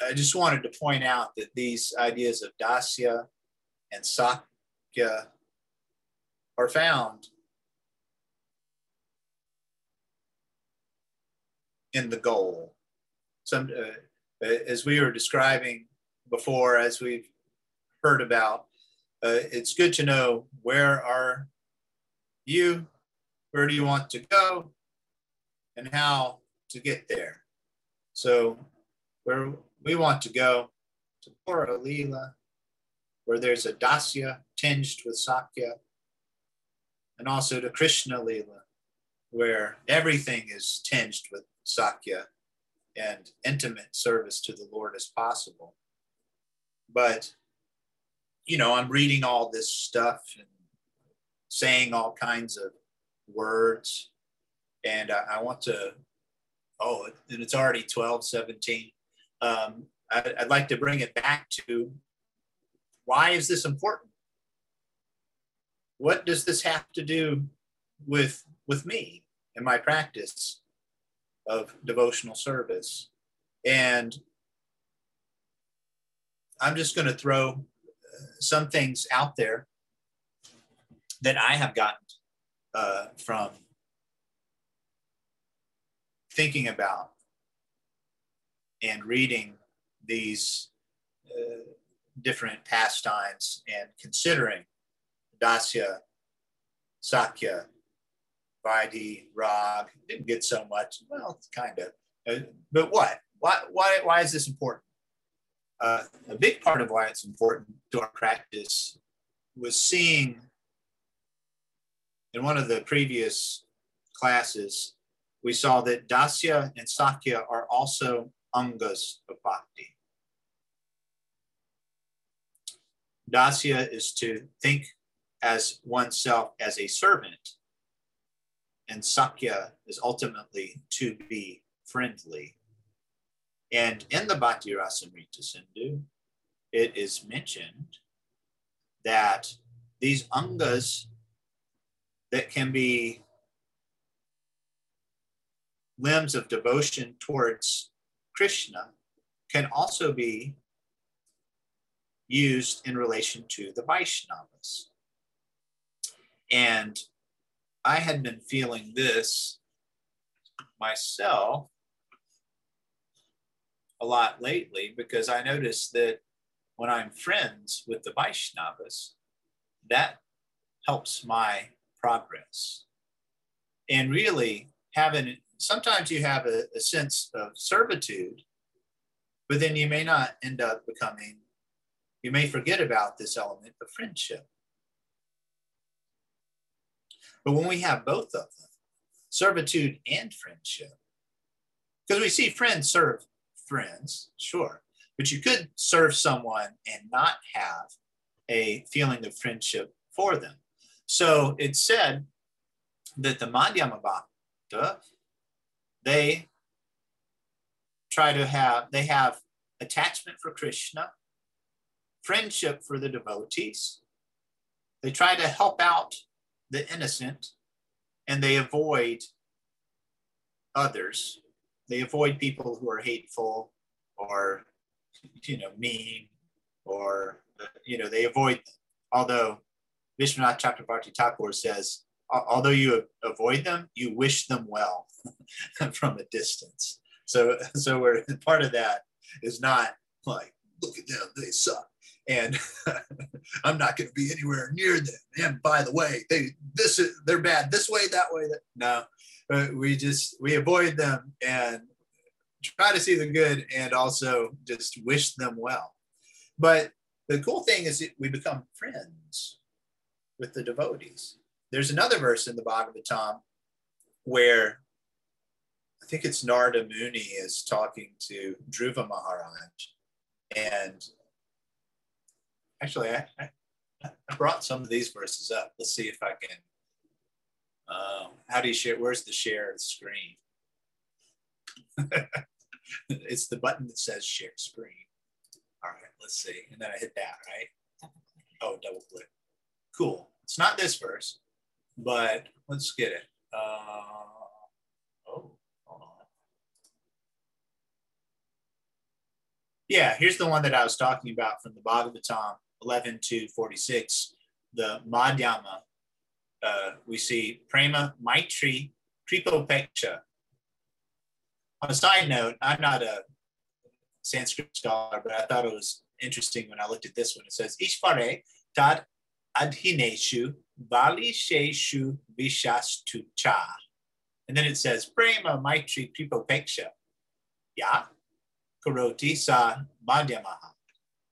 I just wanted to point out that these ideas of Dasya and Sakya are found in the goal. Some, uh, as we were describing before, as we've heard about, uh, it's good to know where are you, where do you want to go, and how to get there. So, where we want to go to Pura Lila, where there's a Dasya tinged with Sakya, and also to Krishna Lila, where everything is tinged with Sakya and intimate service to the Lord as possible. But, you know, I'm reading all this stuff and saying all kinds of words, and I, I want to, oh, and it's already 12, 17. Um, I, I'd like to bring it back to why is this important? What does this have to do with with me and my practice of devotional service? And I'm just going to throw uh, some things out there that I have gotten uh, from thinking about and reading these uh, different pastimes and considering Dasya, Sakya, Vaidhi, Rag. Didn't get so much. Well, kind of. Uh, but what? Why, why, why is this important? Uh, a big part of why it's important to our practice was seeing in one of the previous classes, we saw that Dasya and Sakya are also angas of bhakti. Dasya is to think as oneself as a servant, and Sakya is ultimately to be friendly. And in the Bhakti Rasamrita Sindhu, it is mentioned that these angas that can be limbs of devotion towards Krishna can also be used in relation to the Vaishnavas. And I had been feeling this myself a lot lately because I noticed that when I'm friends with the Vaishnavas, that helps my progress. And really, having sometimes you have a, a sense of servitude, but then you may not end up becoming you may forget about this element of friendship. But when we have both of them, servitude and friendship, because we see friends serve friends, sure, but you could serve someone and not have a feeling of friendship for them. So it's said that the Madhyama Bhakta, they try to have, they have attachment for Krishna, friendship for the devotees. They try to help out the innocent and they avoid others. They avoid people who are hateful or, you know, mean or, you know, they avoid them. Although Vishwanath Chakrabarti Thakur says, although you avoid them, you wish them well from a distance. So, so we're part of that is not like, look at them, they suck and I'm not going to be anywhere near them. And by the way, they this is they're bad this way, that way. That no, but we just we avoid them and try to see the good and also just wish them well. But the cool thing is we become friends with the devotees. There's another verse in the Bhagavatam where I think it's Narada Muni is talking to Dhruva Maharaj. And actually, I, I, I brought some of these verses up. Let's see if I can. Um, how do you share? Where's the share screen? it's the button that says share screen. All right, let's see. And then I hit that, right? Oh, double click. Cool. It's not this verse, but let's get it. Uh, oh, hold on. Yeah, here's the one that I was talking about from the Bhagavatam 11 to 46, the Madhyama. Uh, we see Prema, Maitri, Kripopeksha. On a side note, I'm not a Sanskrit scholar, but I thought it was interesting when I looked at this one. It says, Ishvare tad adhineshu valisheshu vishastu cha. And then it says, Prema Maitri Kripopeksha. Ya karoti sa madhyamaha.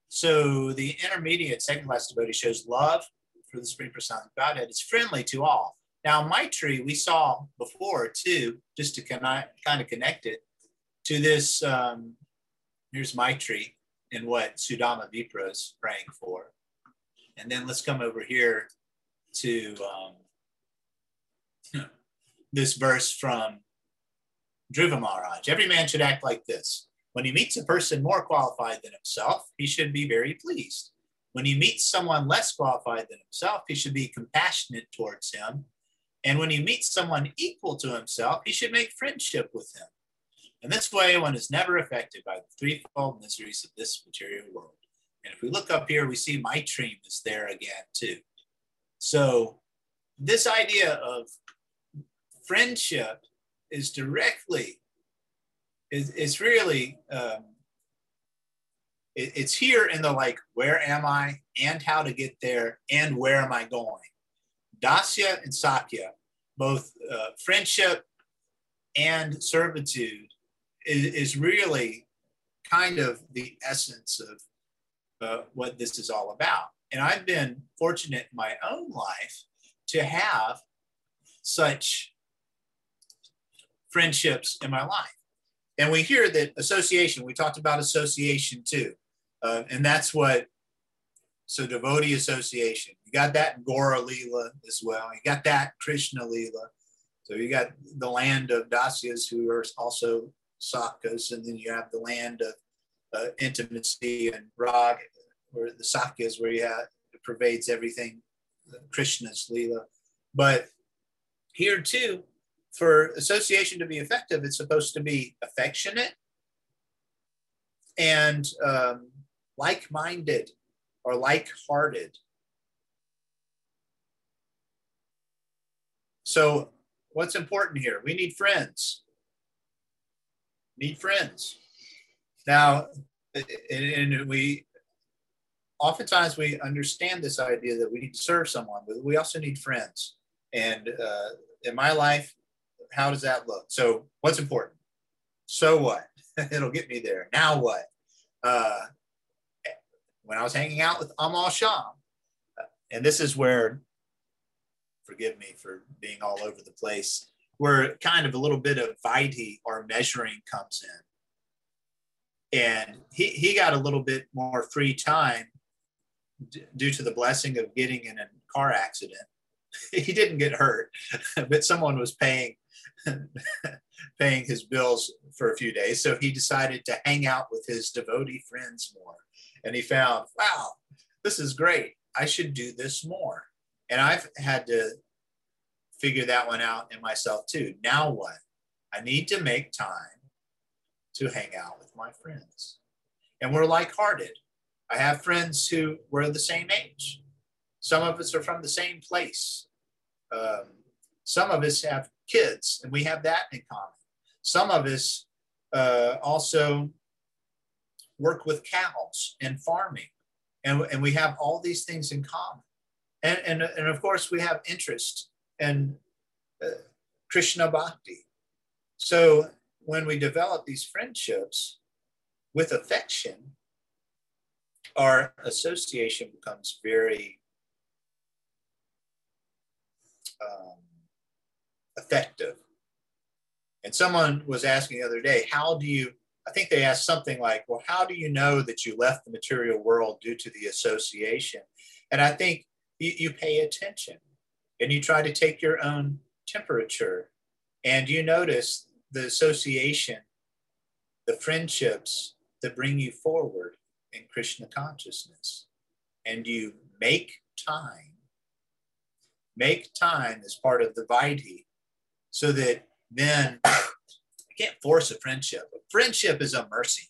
So the intermediate second class devotee shows love for the Supreme Personality of Godhead. It's friendly to all. Now, Maitri, we saw before too, just to kind of connect it to this. Um, here's Maitri and what Sudama Vipra is praying for. And then let's come over here to um, this verse from Dhruva Maharaj. Every man should act like this. When he meets a person more qualified than himself, he should be very pleased. When he meets someone less qualified than himself, he should be compassionate towards him. And when he meets someone equal to himself, he should make friendship with him. In this way, one is never affected by the threefold miseries of this material world. And if we look up here, we see Maitri is there again, too. So, this idea of friendship is directly, is, is really, um, it, it's here in the like, where am I and how to get there and where am I going? Dasya and Sakya, both uh, friendship and servitude, is, is really kind of the essence of uh, what this is all about. And I've been fortunate in my own life to have such friendships in my life. And we hear that association, we talked about association too. Uh, and that's what, so devotee association, you got that Gora Leela as well. You got that Krishna Leela. So you got the land of Dasyas who are also Sakas, and then you have the land of uh, intimacy and rag, where the Sakyas, where you it pervades everything, Krishna's Leela. But here too, for association to be effective, it's supposed to be affectionate and um, like-minded or like-hearted. So what's important here? We need friends need friends. Now, and we oftentimes we understand this idea that we need to serve someone, but we also need friends. And uh, in my life, how does that look? So, what's important? So what? It'll get me there. Now what? Uh, when I was hanging out with Amal Sham, and this is where, forgive me for being all over the place, where kind of a little bit of Vaidhi or measuring comes in. And he, he got a little bit more free time due to the blessing of getting in a car accident. he didn't get hurt, but someone was paying paying his bills for a few days. So he decided to hang out with his devotee friends more. And he found, wow, this is great. I should do this more. And I've had to figure that one out in myself too. Now what? I need to make time to hang out with my friends. And we're like hearted. I have friends who were the same age. Some of us are from the same place. Um, some of us have kids, and we have that in common. Some of us uh, also work with cows and farming. and, and we have all these things in common. And, and, and of course, we have interest in uh, Krishna Bhakti. So when we develop these friendships with affection, our association becomes very um, effective. And someone was asking the other day, how do you, I think they asked something like, well, how do you know that you left the material world due to the association? And I think you, you pay attention and you try to take your own temperature and you notice the association, the friendships that bring you forward in Krishna consciousness. And you make time, make time as part of the Vaidhi so that then you can't force a friendship. A friendship is a mercy.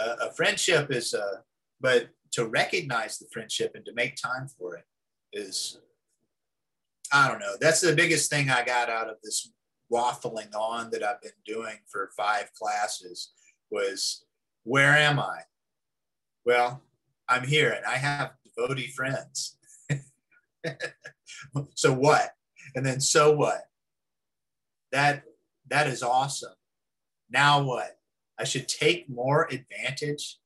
Uh, a friendship is a, but to recognize the friendship and to make time for it is, I don't know. That's the biggest thing I got out of this waffling on that I've been doing for five classes was where am I? Well, I'm here and I have devotee friends. so what? And then so what? That that is awesome. Now what? I should take more advantage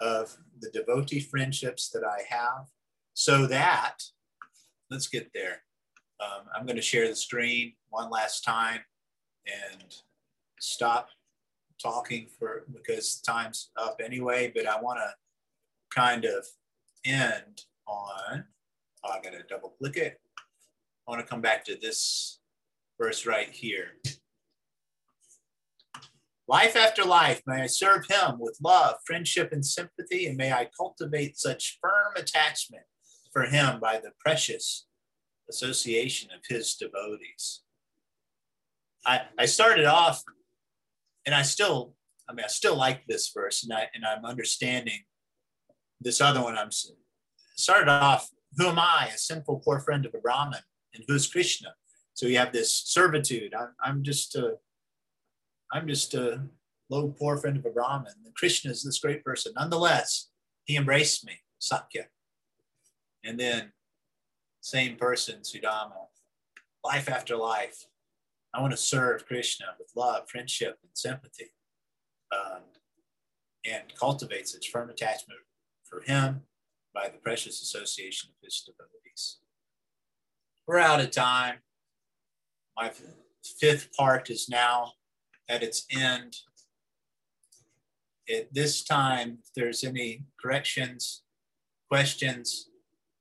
of the devotee friendships that I have so that let's get there. Um, I'm going to share the screen one last time and stop talking for because time's up anyway, but I want to kind of end on, oh, I got to double click it. I want to come back to this verse right here. Life after life, may I serve him with love, friendship, and sympathy, and may I cultivate such firm attachment for him by the precious association of his devotees. I, I started off, and I still, I mean, I still like this verse, and I and I'm understanding this other one. I'm started off. Who am I, a sinful poor friend of a Brahmin, and who's Krishna? So you have this servitude. I'm, I'm just a, I'm just a low poor friend of a Brahmin. Krishna is this great person. Nonetheless, he embraced me, Sakya. And then same person, Sudama, life after life. I want to serve Krishna with love, friendship, and sympathy, um, and cultivates such firm attachment for him by the precious association of his devotees. We're out of time. My fifth part is now at its end. At this time, if there's any corrections, questions,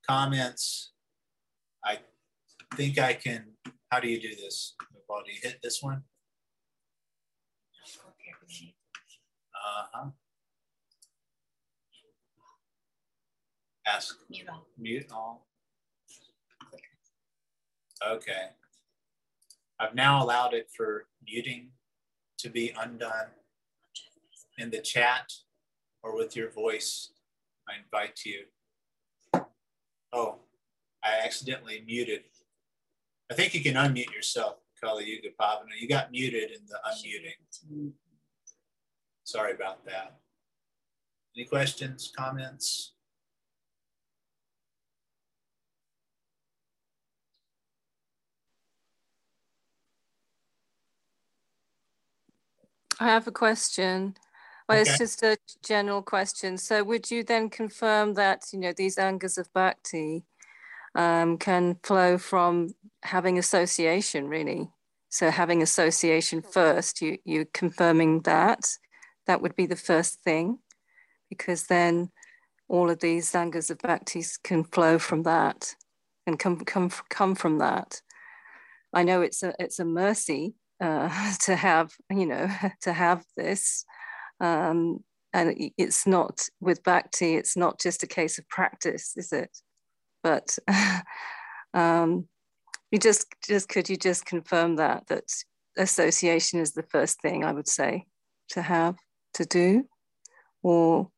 comments, I think I can, how do you do this? Well, do you hit this one? Uh-huh. Ask. Mute all. Mute all. Okay. I've now allowed it for muting to be undone in the chat or with your voice. I invite you. Oh, I accidentally muted. I think you can unmute yourself, Kali Yuga Pavana. You got muted in the unmuting. Sorry about that. Any questions, comments? I have a question. Well, Okay. it's just a general question. So, would you then confirm that you know these angas of bhakti um, can flow from having association, really? So, having association first, you you confirming that that would be the first thing, because then all of these angas of bhaktis can flow from that and come come come from that. I know it's a it's a mercy uh, to have you know to have this. Um, and it's not with bhakti it's not just a case of practice is it? But um, you just just could you just confirm that that association is the first thing i would say to have to do? Or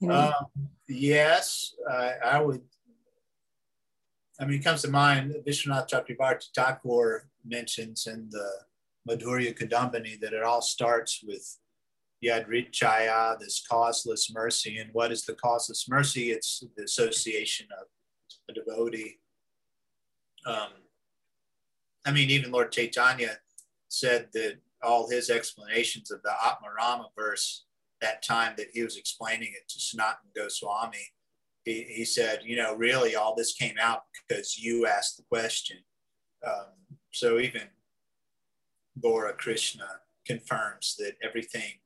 you know? Um, yes, I, I would. I mean, it comes to mind, Vishwanath Chakrabarti Thakur mentions in the Madhurya Kadambini that it all starts with, yadrichaya, this causeless mercy. And what is the causeless mercy? It's the association of a devotee. Um, I mean, even Lord Chaitanya said that all his explanations of the Atmarama verse that time that he was explaining it to Sanatan Goswami, he, he said, you know, really all this came out because you asked the question. Um, so even Gaura Krishna confirms that everything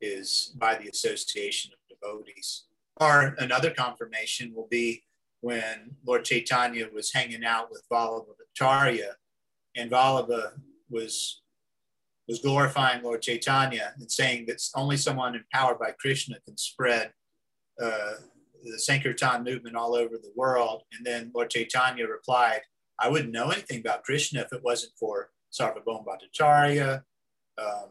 is by the association of devotees. Or another confirmation will be when Lord Chaitanya was hanging out with Vallabhacharya, and Vallabha was was glorifying Lord Chaitanya and saying that only someone empowered by Krishna can spread uh, the Sankirtan movement all over the world. And then Lord Chaitanya replied, I wouldn't know anything about Krishna if it wasn't for Sarvabhauma Bhattacharya, um,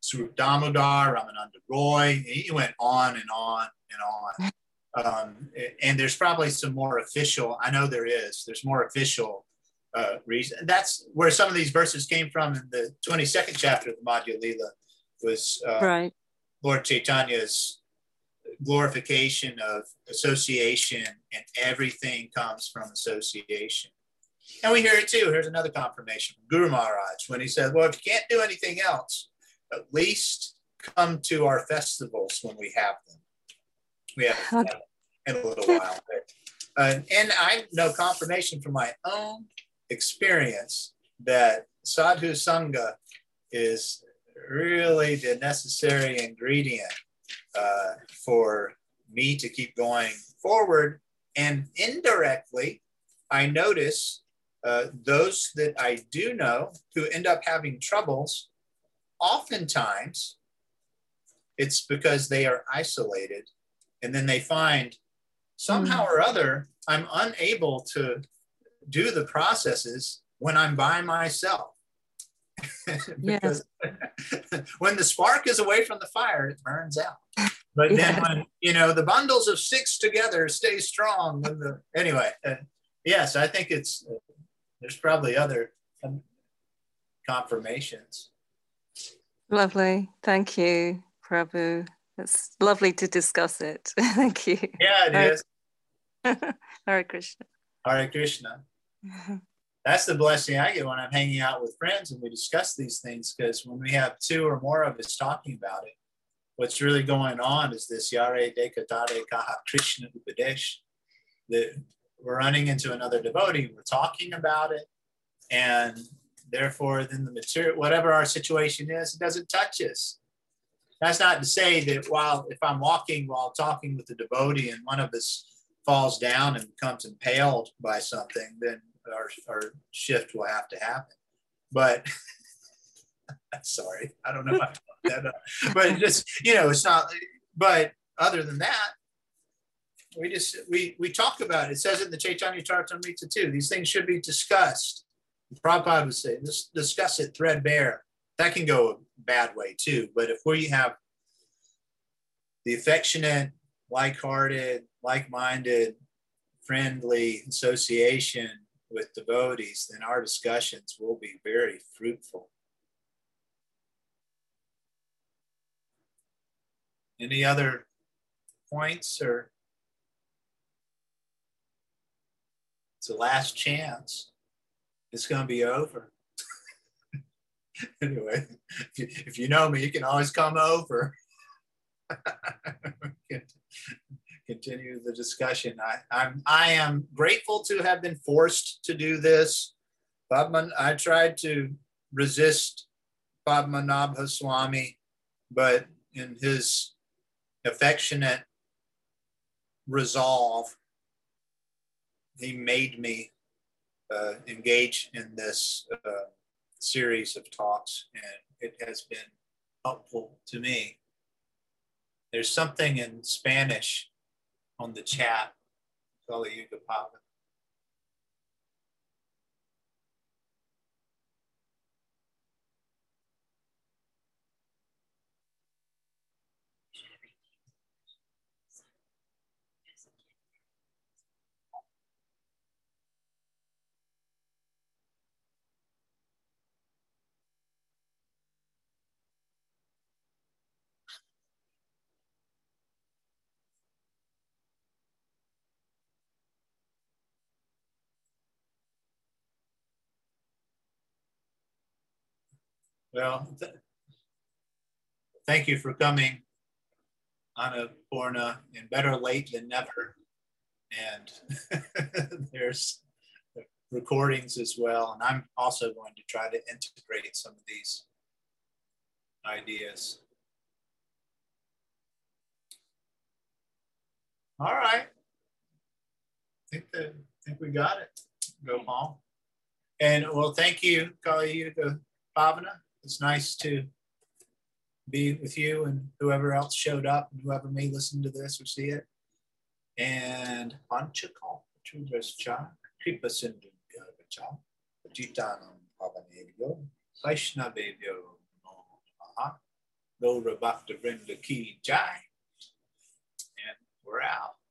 Swarup Damodar, Ramananda Roy. He went on and on and on. Um, and there's probably some more official, I know there is, there's more official uh, reason. That's where some of these verses came from in the 22nd chapter of the Madhya Lila was uh, right. Lord Chaitanya's glorification of association and everything comes from association. And we hear it too. Here's another confirmation from Guru Maharaj when he said, Well, if you can't do anything else, at least come to our festivals when we have them. We have in a little while. Uh, and I know confirmation from my own experience that sadhu sangha is really the necessary ingredient uh, for me to keep going forward. And indirectly, I notice uh, those that I do know who end up having troubles, oftentimes it's because they are isolated and then they find somehow mm. or other I'm unable to do the processes when I'm by myself. because when the spark is away from the fire, it burns out. But then when you know the bundles of six together stay strong. The, anyway, uh, yes, I think it's uh, there's probably other confirmations. Lovely, thank you, Prabhu. It's lovely to discuss it. thank you. Yeah, it Hare, is. Hare Krishna. Hare Krishna. That's the blessing I get when I'm hanging out with friends and we discuss these things. Because when we have two or more of us talking about it, what's really going on is this Yare Dekatare Kaha Krishna Upadesh. That we're running into another devotee, we're talking about it, and therefore, then the material, whatever our situation is, it doesn't touch us. That's not to say that while if I'm walking while talking with the devotee and one of us falls down and becomes impaled by something, then our, our shift will have to happen. But sorry, I don't know that up. But just, you know, it's not, but other than that, we just, we, we talk about it. It says in the Chaitanya Charitamrita too, these things should be discussed. Prabhupada would say, just discuss it threadbare. That can go a bad way too. But if we have the affectionate, like-hearted, like-minded, friendly association with devotees, then our discussions will be very fruitful. Any other points or it's the last chance. It's going to be over. anyway, if you, if you know me, you can always come over. continue the discussion. I, I'm I am grateful to have been forced to do this. Padman, I tried to resist Padmanabha Swami, but in his affectionate resolve, he made me uh, engage in this uh, series of talks, and it has been helpful to me. There's something in Spanish on the chat, Kali Yuga Papa. Well, th- thank you for coming, Anna Porna, and better late than never. And there's recordings as well. And I'm also going to try to integrate some of these ideas. All right. I think that I think we got it. Go home. And well, thank you, Kaliyuga Pavana. It's nice to be with you and whoever else showed up and whoever may listen to this or see it. And Panchakal, Chudras Cha, Kripa Sindhu Cha, Jitanam Pavanebhyo, Vaishnavebhyo Namaha, Gaura Bhakta Vrinda Ki Jai. And we're out.